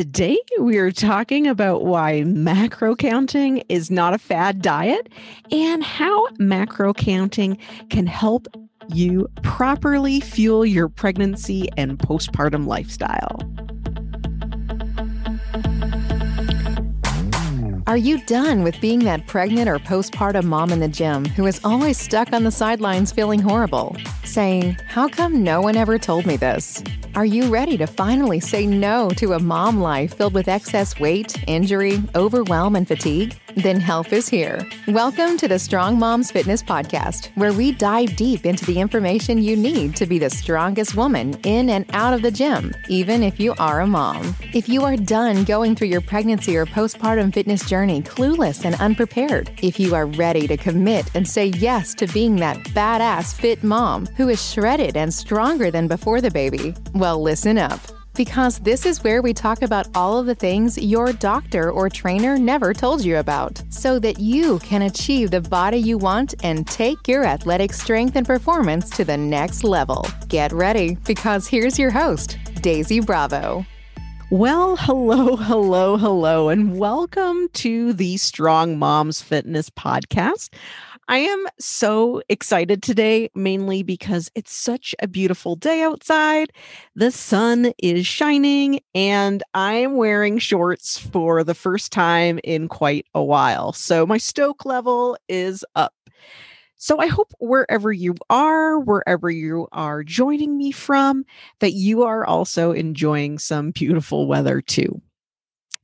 Today, we are talking about why macro counting is not a fad diet and how macro counting can help you properly fuel your pregnancy and postpartum lifestyle. Are you done with being that pregnant or postpartum mom in the gym who is always stuck on the sidelines feeling horrible, saying, How come no one ever told me this? Are you ready to finally say no to a mom life filled with excess weight, injury, overwhelm, and fatigue? Then help is here. Welcome to the Strong Moms Fitness Podcast, where we dive deep into the information you need to be the strongest woman in and out of the gym, even if you are a mom. If you are done going through your pregnancy or postpartum fitness journey clueless and unprepared, if you are ready to commit and say yes to being that badass fit mom who is shredded and stronger than before the baby, well, listen up because this is where we talk about all of the things your doctor or trainer never told you about so that you can achieve the body you want and take your athletic strength and performance to the next level. Get ready because here's your host, Daisy Bravo. Well, hello, hello, hello, and welcome to the Strong Moms Fitness Podcast. I am so excited today, mainly because it's such a beautiful day outside. The sun is shining, and I am wearing shorts for the first time in quite a while. So my stoke level is up. So I hope wherever you are, wherever you are joining me from, that you are also enjoying some beautiful weather too.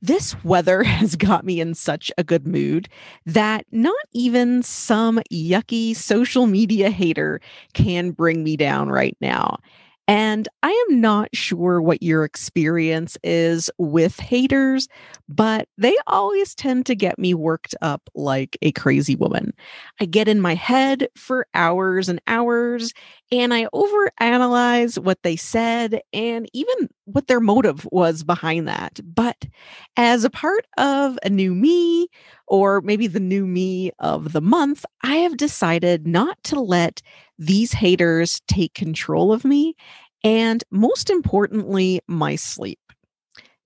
This weather has got me in such a good mood that not even some yucky social media hater can bring me down right now. And I am not sure what your experience is with haters, but they always tend to get me worked up like a crazy woman. I get in my head for hours and hours, and I overanalyze what they said and even what their motive was behind that. But as a part of a new me, or maybe the new me of the month, I have decided not to let these haters take control of me, and most importantly, my sleep.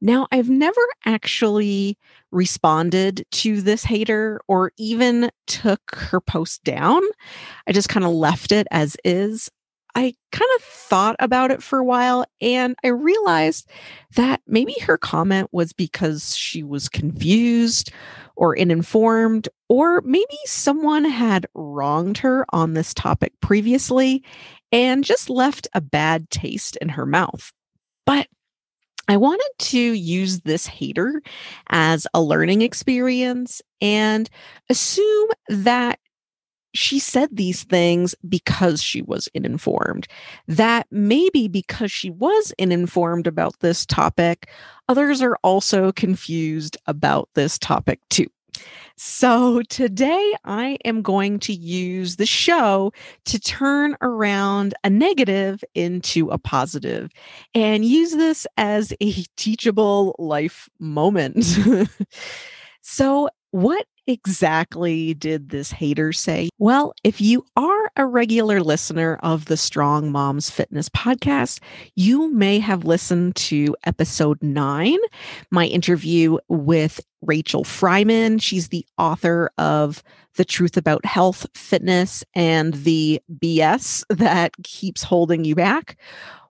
Now, I've never actually responded to this hater or even took her post down. I just kind of left it as is. I kind of thought about it for a while and I realized that maybe her comment was because she was confused or uninformed, or maybe someone had wronged her on this topic previously and just left a bad taste in her mouth. But I wanted to use this hater as a learning experience and assume that she said these things because she was uninformed. That maybe because she was uninformed about this topic, others are also confused about this topic too. So, today I am going to use the show to turn around a negative into a positive and use this as a teachable life moment. so, what exactly did this hater say? Well, if you are a regular listener of the Strong Moms Fitness podcast, you may have listened to episode nine, my interview with Rachel Fryman. She's the author of The Truth About Health, Fitness, and the BS that keeps holding you back.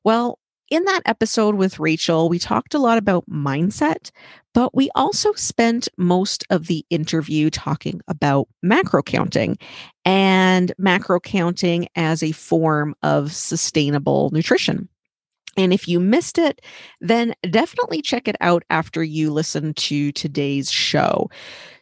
Well, in that episode with Rachel, we talked a lot about mindset, but we also spent most of the interview talking about macro counting and macro counting as a form of sustainable nutrition. And if you missed it, then definitely check it out after you listen to today's show.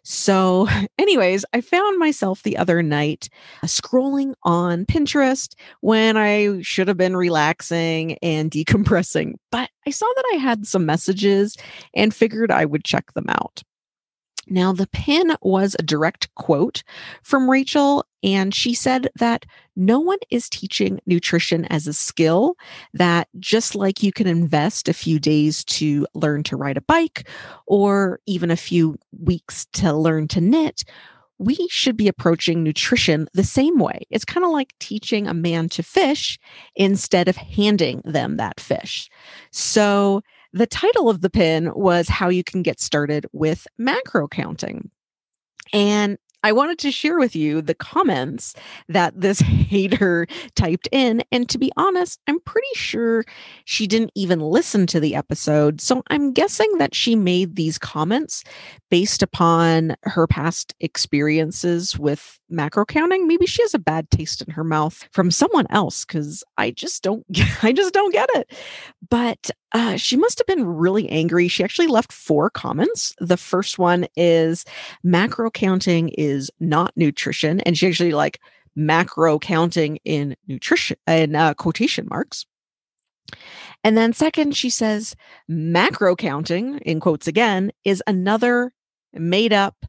So, anyways, I found myself the other night uh, scrolling on Pinterest when I should have been relaxing and decompressing, but I saw that I had some messages and figured I would check them out. Now, the pin was a direct quote from Rachel, and she said that no one is teaching nutrition as a skill, that just like you can invest a few days to learn to ride a bike or even a few weeks to learn to knit, we should be approaching nutrition the same way. It's kind of like teaching a man to fish instead of handing them that fish. So, the title of the pin was How You Can Get Started with Macro Counting. And I wanted to share with you the comments that this hater typed in. And to be honest, I'm pretty sure she didn't even listen to the episode. So I'm guessing that she made these comments based upon her past experiences with macro counting. Maybe she has a bad taste in her mouth from someone else because I just don't I just don't get it. But uh, she must have been really angry. She actually left four comments. The first one is macro counting is not nutrition. And she actually like macro counting in nutrition in uh, quotation marks. And then second, she says macro counting in quotes again is another made up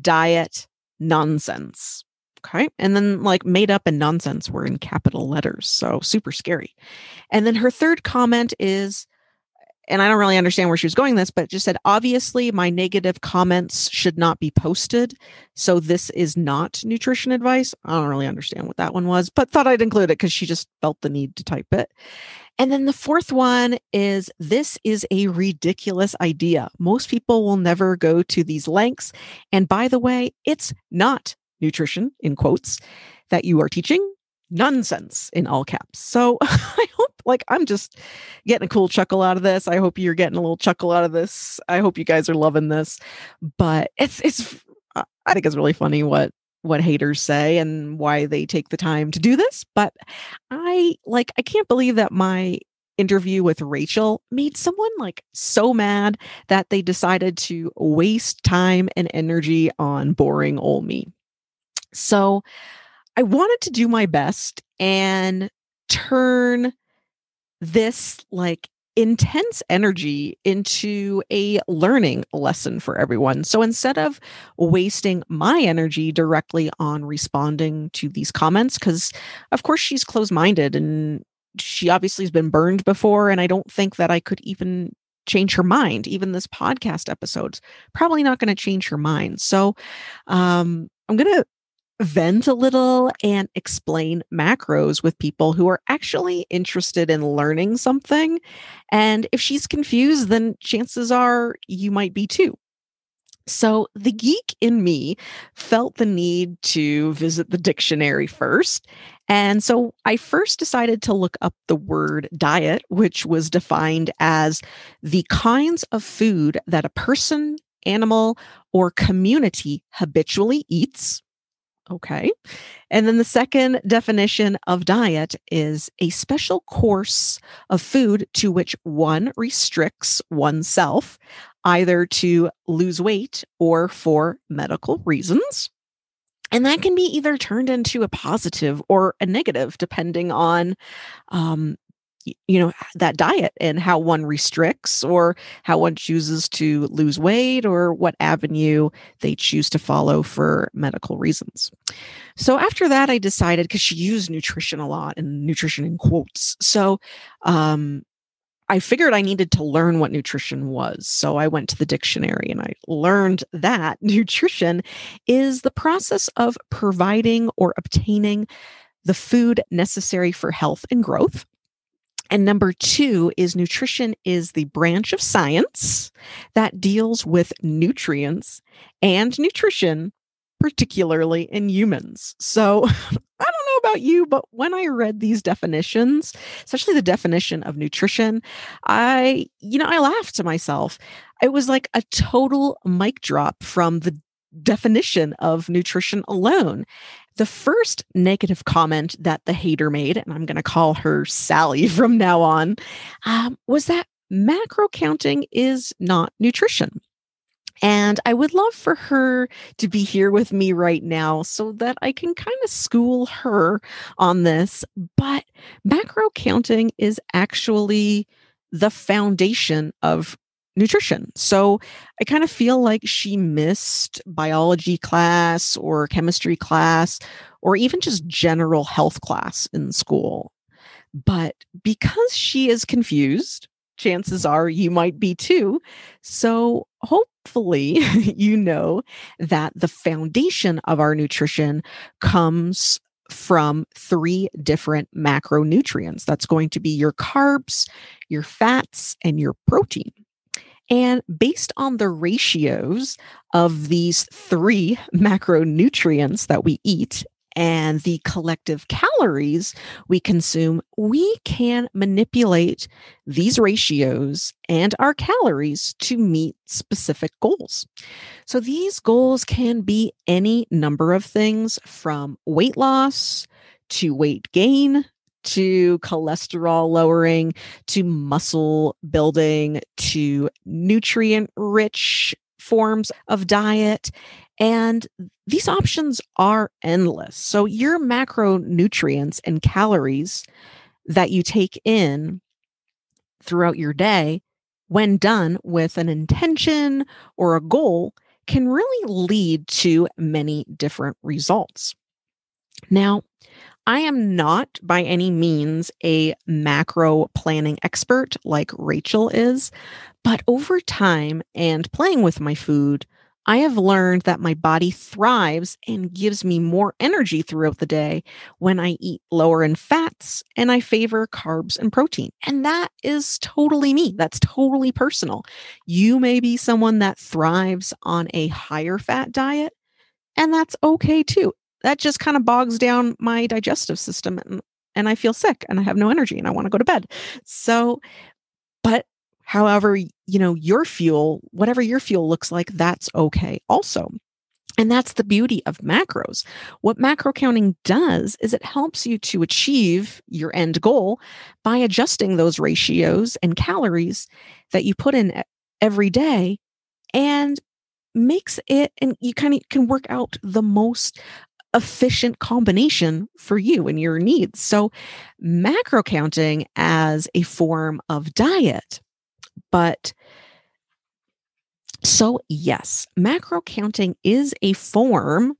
diet nonsense. Okay. And then like made up and nonsense were in capital letters. So super scary. And then her third comment is and I don't really understand where she was going this, but just said, obviously, my negative comments should not be posted. So this is not nutrition advice. I don't really understand what that one was, but thought I'd include it because she just felt the need to type it. And then the fourth one is this is a ridiculous idea. Most people will never go to these lengths. And by the way, it's not nutrition in quotes that you are teaching nonsense in all caps. So I hope, like, I'm just getting a cool chuckle out of this. I hope you're getting a little chuckle out of this. I hope you guys are loving this. But it's, it's, I think it's really funny what, what haters say and why they take the time to do this. But I, like, I can't believe that my interview with Rachel made someone like so mad that they decided to waste time and energy on boring old me. So, I wanted to do my best and turn this like intense energy into a learning lesson for everyone. So instead of wasting my energy directly on responding to these comments, because of course she's closed minded and she obviously has been burned before, and I don't think that I could even change her mind. Even this podcast episode's probably not going to change her mind. So um, I'm going to vent a little and explain macros with people who are actually interested in learning something. And if she's confused, then chances are you might be too. So the geek in me felt the need to visit the dictionary first. And so I first decided to look up the word diet, which was defined as the kinds of food that a person, animal, or community habitually eats Okay. And then the second definition of diet is a special course of food to which one restricts oneself, either to lose weight or for medical reasons. And that can be either turned into a positive or a negative, depending on um, you know that diet and how one restricts or how one chooses to lose weight or what avenue they choose to follow for medical reasons so after that i decided because she used nutrition a lot and nutrition in quotes so um I figured I needed to learn what nutrition was. So I went to the dictionary and I learned that nutrition is the process of providing or obtaining the food necessary for health and growth and number two is nutrition is the branch of science that deals with nutrients and nutrition, particularly in humans. So I don't know about you, but when I read these definitions, especially the definition of nutrition, I, you know, I laughed to myself. It was like a total mic drop from the definition of nutrition alone. The first negative comment that the hater made, and I'm going to call her Sally from now on, um, was that macro counting is not nutrition. And I would love for her to be here with me right now so that I can kind of school her on this. But macro counting is actually the foundation of nutrition. So I kind of feel like she missed biology class or chemistry class or even just general health class in school. But because she is confused, chances are you might be too. So hopefully, you know that the foundation of our nutrition comes from three different macronutrients. That's going to be your carbs, your fats, and your protein. And based on the ratios of these three macronutrients that we eat and the collective calories we consume, we can manipulate these ratios and our calories to meet specific goals. So these goals can be any number of things from weight loss to weight gain to cholesterol lowering to muscle building to nutrient rich forms of diet. And these options are endless. So, your macronutrients and calories that you take in throughout your day, when done with an intention or a goal, can really lead to many different results. Now, I am not by any means a macro planning expert like Rachel is, but over time and playing with my food, I have learned that my body thrives and gives me more energy throughout the day when I eat lower in fats and I favor carbs and protein. And that is totally me. That's totally personal. You may be someone that thrives on a higher fat diet, and that's okay too that just kind of bogs down my digestive system and, and I feel sick and I have no energy and I want to go to bed. So, but however, you know, your fuel, whatever your fuel looks like, that's okay also. And that's the beauty of macros. What macro counting does is it helps you to achieve your end goal by adjusting those ratios and calories that you put in every day and makes it and you kind of can work out the most efficient combination for you and your needs. So, macro counting as a form of diet, but so, yes, macro counting is a form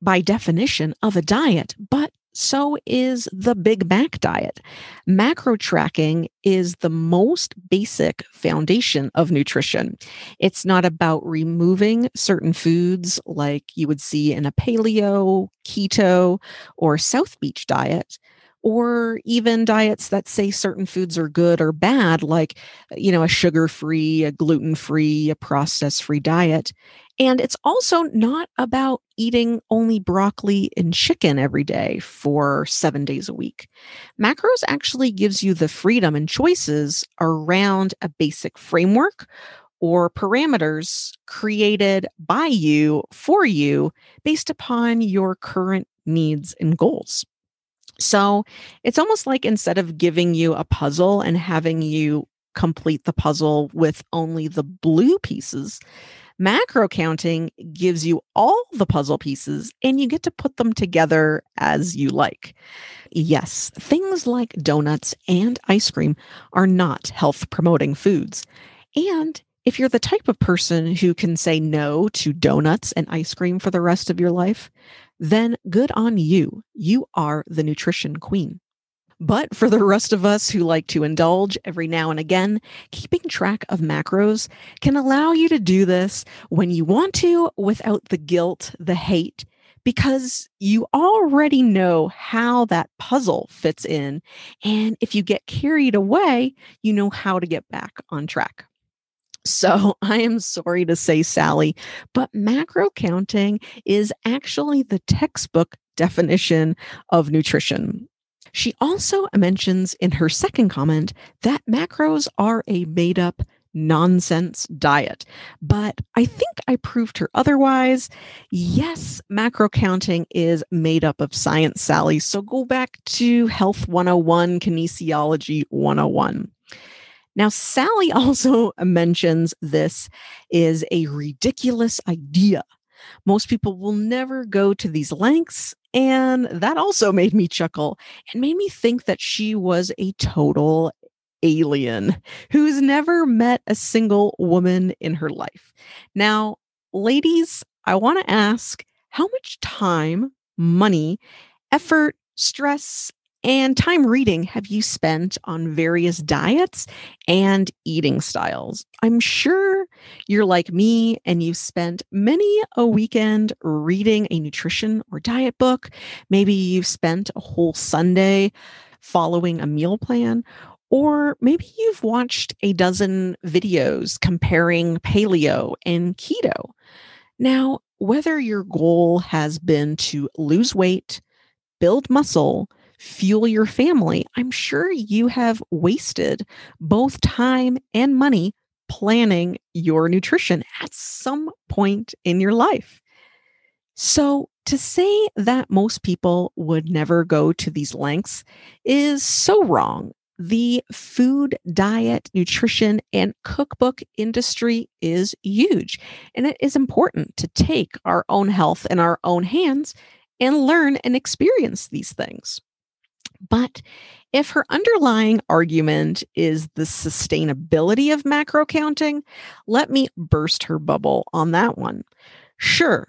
by definition of a diet, but so is the Big Mac diet. Macro tracking is the most basic foundation of nutrition. It's not about removing certain foods like you would see in a paleo, keto, or South Beach diet or even diets that say certain foods are good or bad, like, you know, a sugar free, a gluten free, a process free diet. And it's also not about eating only broccoli and chicken every day for seven days a week. Macros actually gives you the freedom and choices around a basic framework or parameters created by you for you based upon your current needs and goals. So it's almost like instead of giving you a puzzle and having you complete the puzzle with only the blue pieces, macro counting gives you all the puzzle pieces and you get to put them together as you like. Yes, things like donuts and ice cream are not health promoting foods. And if you're the type of person who can say no to donuts and ice cream for the rest of your life, then good on you. You are the nutrition queen. But for the rest of us who like to indulge every now and again, keeping track of macros can allow you to do this when you want to without the guilt, the hate, because you already know how that puzzle fits in. And if you get carried away, you know how to get back on track. So I am sorry to say, Sally, but macro counting is actually the textbook definition of nutrition. She also mentions in her second comment that macros are a made up nonsense diet. But I think I proved her otherwise. Yes, macro counting is made up of science, Sally. So go back to Health 101, Kinesiology 101. Now, Sally also mentions this is a ridiculous idea. Most people will never go to these lengths. And that also made me chuckle and made me think that she was a total alien who's never met a single woman in her life. Now, ladies, I want to ask how much time, money, effort, stress, and time reading have you spent on various diets and eating styles? I'm sure you're like me and you've spent many a weekend reading a nutrition or diet book. Maybe you've spent a whole Sunday following a meal plan. Or maybe you've watched a dozen videos comparing paleo and keto. Now, whether your goal has been to lose weight, build muscle, fuel your family, I'm sure you have wasted both time and money planning your nutrition at some point in your life. So, to say that most people would never go to these lengths is so wrong. The food, diet, nutrition, and cookbook industry is huge, and it is important to take our own health in our own hands and learn and experience these things. But if her underlying argument is the sustainability of macro counting, let me burst her bubble on that one. Sure,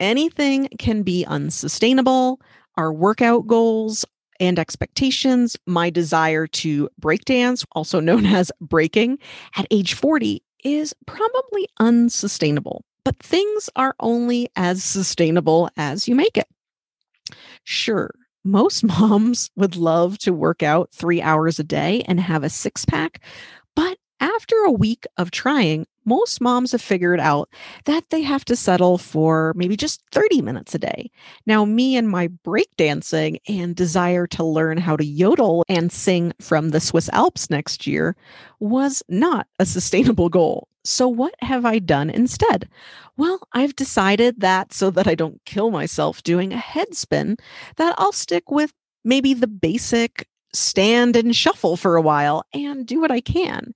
anything can be unsustainable. Our workout goals and expectations, my desire to breakdance, also known as breaking, at age 40 is probably unsustainable. But things are only as sustainable as you make it. Sure, most moms would love to work out three hours a day and have a six pack. But after a week of trying, most moms have figured out that they have to settle for maybe just 30 minutes a day. Now, me and my breakdancing and desire to learn how to yodel and sing from the Swiss Alps next year was not a sustainable goal. So, what have I done instead? Well, I've decided that so that I don't kill myself doing a head spin, that I'll stick with maybe the basic stand and shuffle for a while and do what I can.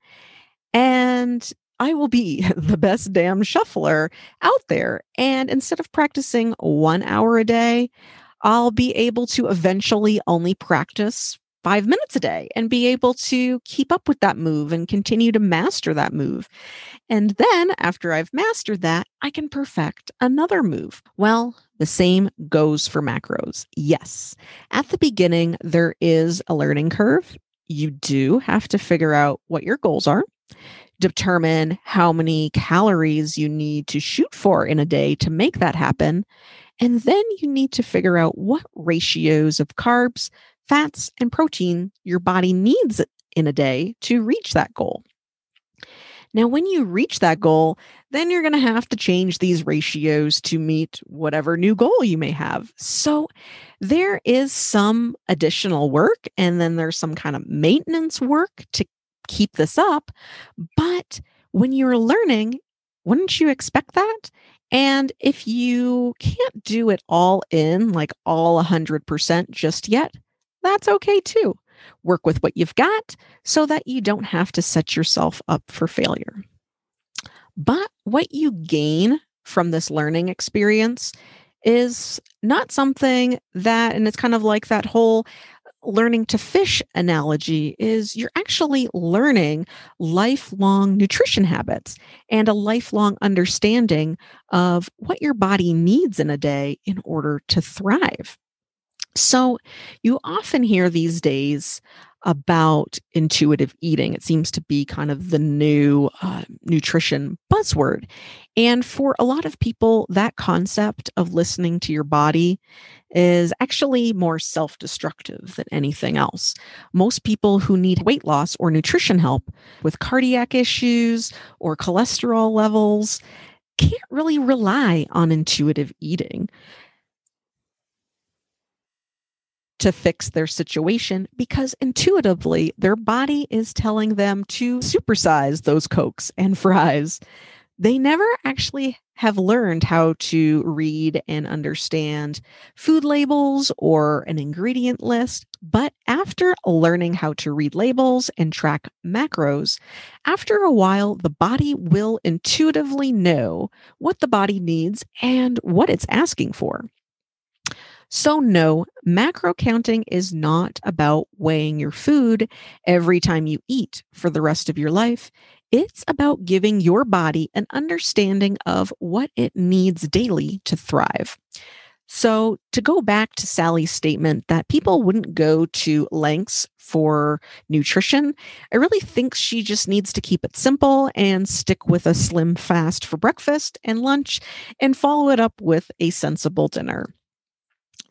And I will be the best damn shuffler out there. And instead of practicing one hour a day, I'll be able to eventually only practice five minutes a day and be able to keep up with that move and continue to master that move. And then after I've mastered that, I can perfect another move. Well, the same goes for macros. Yes, at the beginning, there is a learning curve. You do have to figure out what your goals are determine how many calories you need to shoot for in a day to make that happen. And then you need to figure out what ratios of carbs, fats, and protein your body needs in a day to reach that goal. Now, when you reach that goal, then you're going to have to change these ratios to meet whatever new goal you may have. So, there is some additional work, and then there's some kind of maintenance work to keep this up. But when you're learning, wouldn't you expect that? And if you can't do it all in, like all 100% just yet, that's okay too. Work with what you've got so that you don't have to set yourself up for failure. But what you gain from this learning experience is not something that, and it's kind of like that whole learning to fish analogy is you're actually learning lifelong nutrition habits and a lifelong understanding of what your body needs in a day in order to thrive. So, you often hear these days about intuitive eating. It seems to be kind of the new uh, nutrition buzzword. And for a lot of people, that concept of listening to your body is actually more self destructive than anything else. Most people who need weight loss or nutrition help with cardiac issues or cholesterol levels can't really rely on intuitive eating to fix their situation because intuitively their body is telling them to supersize those cokes and fries. They never actually have learned how to read and understand food labels or an ingredient list. But after learning how to read labels and track macros, after a while, the body will intuitively know what the body needs and what it's asking for. So, no, macro counting is not about weighing your food every time you eat for the rest of your life. It's about giving your body an understanding of what it needs daily to thrive. So, to go back to Sally's statement that people wouldn't go to lengths for nutrition, I really think she just needs to keep it simple and stick with a slim fast for breakfast and lunch and follow it up with a sensible dinner.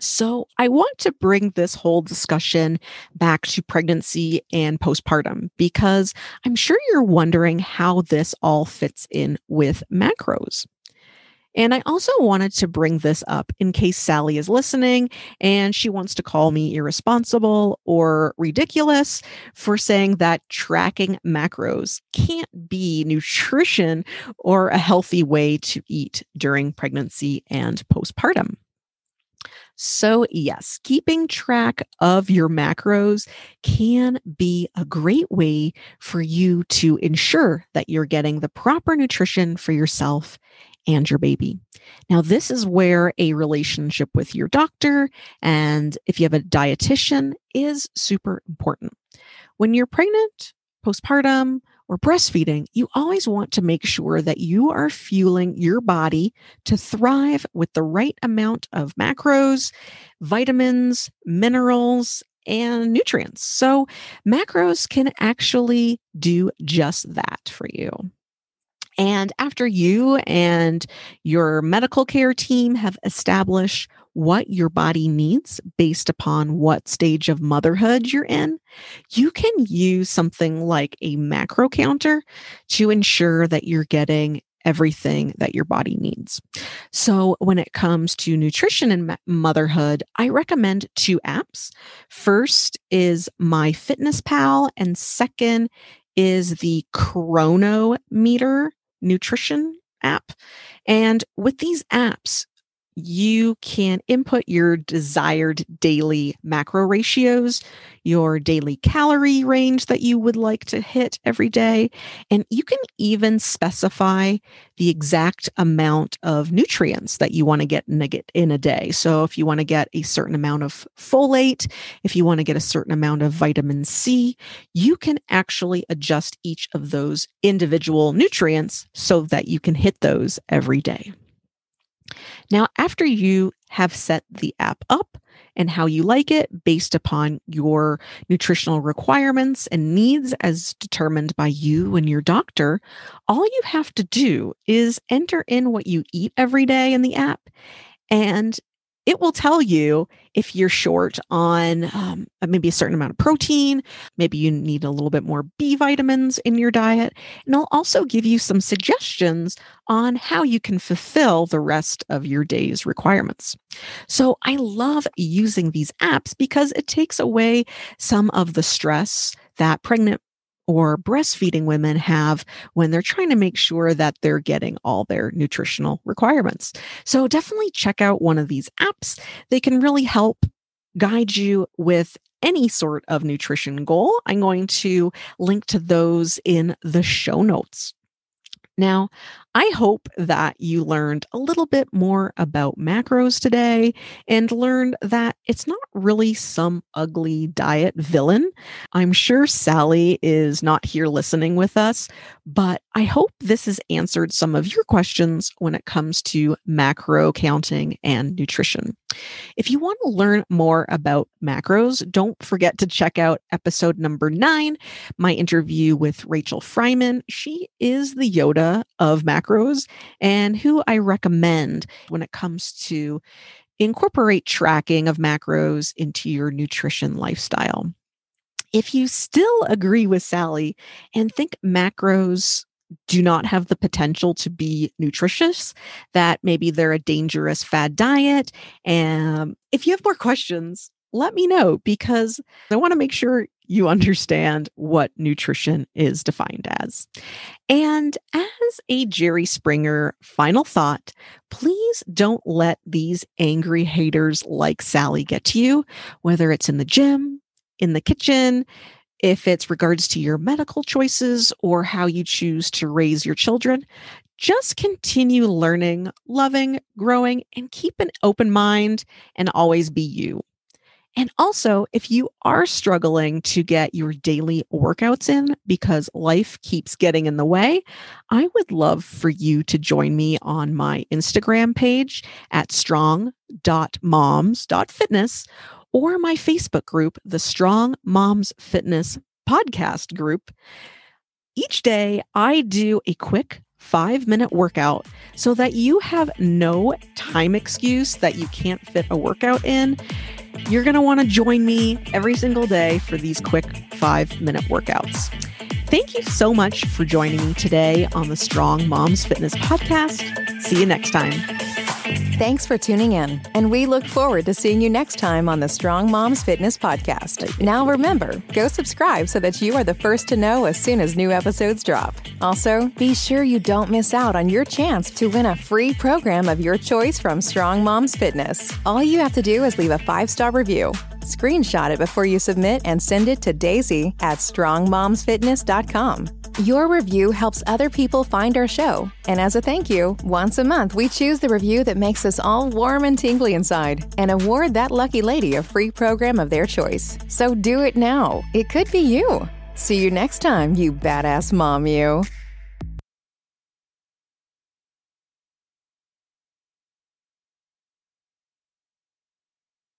So, I want to bring this whole discussion back to pregnancy and postpartum because I'm sure you're wondering how this all fits in with macros. And I also wanted to bring this up in case Sally is listening and she wants to call me irresponsible or ridiculous for saying that tracking macros can't be nutrition or a healthy way to eat during pregnancy and postpartum. So, yes, keeping track of your macros can be a great way for you to ensure that you're getting the proper nutrition for yourself and your baby. Now, this is where a relationship with your doctor and if you have a dietitian is super important. When you're pregnant, postpartum, or breastfeeding, you always want to make sure that you are fueling your body to thrive with the right amount of macros, vitamins, minerals, and nutrients. So, macros can actually do just that for you. And after you and your medical care team have established what your body needs based upon what stage of motherhood you're in, you can use something like a macro counter to ensure that you're getting everything that your body needs. So, when it comes to nutrition and motherhood, I recommend two apps. First is My Fitness Pal, and second is the Cronometer nutrition app. And with these apps, you can input your desired daily macro ratios, your daily calorie range that you would like to hit every day, and you can even specify the exact amount of nutrients that you want to get in a day. So, if you want to get a certain amount of folate, if you want to get a certain amount of vitamin C, you can actually adjust each of those individual nutrients so that you can hit those every day. Now, after you have set the app up and how you like it based upon your nutritional requirements and needs as determined by you and your doctor, all you have to do is enter in what you eat every day in the app and it will tell you if you're short on um, maybe a certain amount of protein, maybe you need a little bit more B vitamins in your diet. And it'll also give you some suggestions on how you can fulfill the rest of your day's requirements. So I love using these apps because it takes away some of the stress that pregnant or breastfeeding women have when they're trying to make sure that they're getting all their nutritional requirements. So definitely check out one of these apps. They can really help guide you with any sort of nutrition goal. I'm going to link to those in the show notes. Now, I hope that you learned a little bit more about macros today and learned that it's not really some ugly diet villain. I'm sure Sally is not here listening with us, but I hope this has answered some of your questions when it comes to macro counting and nutrition. If you want to learn more about macros, don't forget to check out episode number nine, my interview with Rachel Fryman. She is the Yoda of macros macros and who I recommend when it comes to incorporate tracking of macros into your nutrition lifestyle. If you still agree with Sally and think macros do not have the potential to be nutritious, that maybe they're a dangerous fad diet. And if you have more questions, let me know because I want to make sure you understand what nutrition is defined as. And as a Jerry Springer final thought, please don't let these angry haters like Sally get to you, whether it's in the gym, in the kitchen, if it's regards to your medical choices or how you choose to raise your children. Just continue learning, loving, growing, and keep an open mind and always be you. And also, if you are struggling to get your daily workouts in because life keeps getting in the way, I would love for you to join me on my Instagram page at strong.moms.fitness or my Facebook group, the Strong Moms Fitness Podcast group. Each day, I do a quick five minute workout so that you have no time excuse that you can't fit a workout in. You're going to want to join me every single day for these quick five minute workouts. Thank you so much for joining me today on the Strong Moms Fitness Podcast. See you next time. Thanks for tuning in, and we look forward to seeing you next time on the Strong Moms Fitness Podcast. Now remember, go subscribe so that you are the first to know as soon as new episodes drop. Also, be sure you don't miss out on your chance to win a free program of your choice from Strong Moms Fitness. All you have to do is leave a five star review. Screenshot it before you submit and send it to Daisy at strongmomsfitness.com. Your review helps other people find our show. And as a thank you, once a month we choose the review that makes us all warm and tingly inside and award that lucky lady a free program of their choice. So do it now. It could be you. See you next time, you badass mom, you.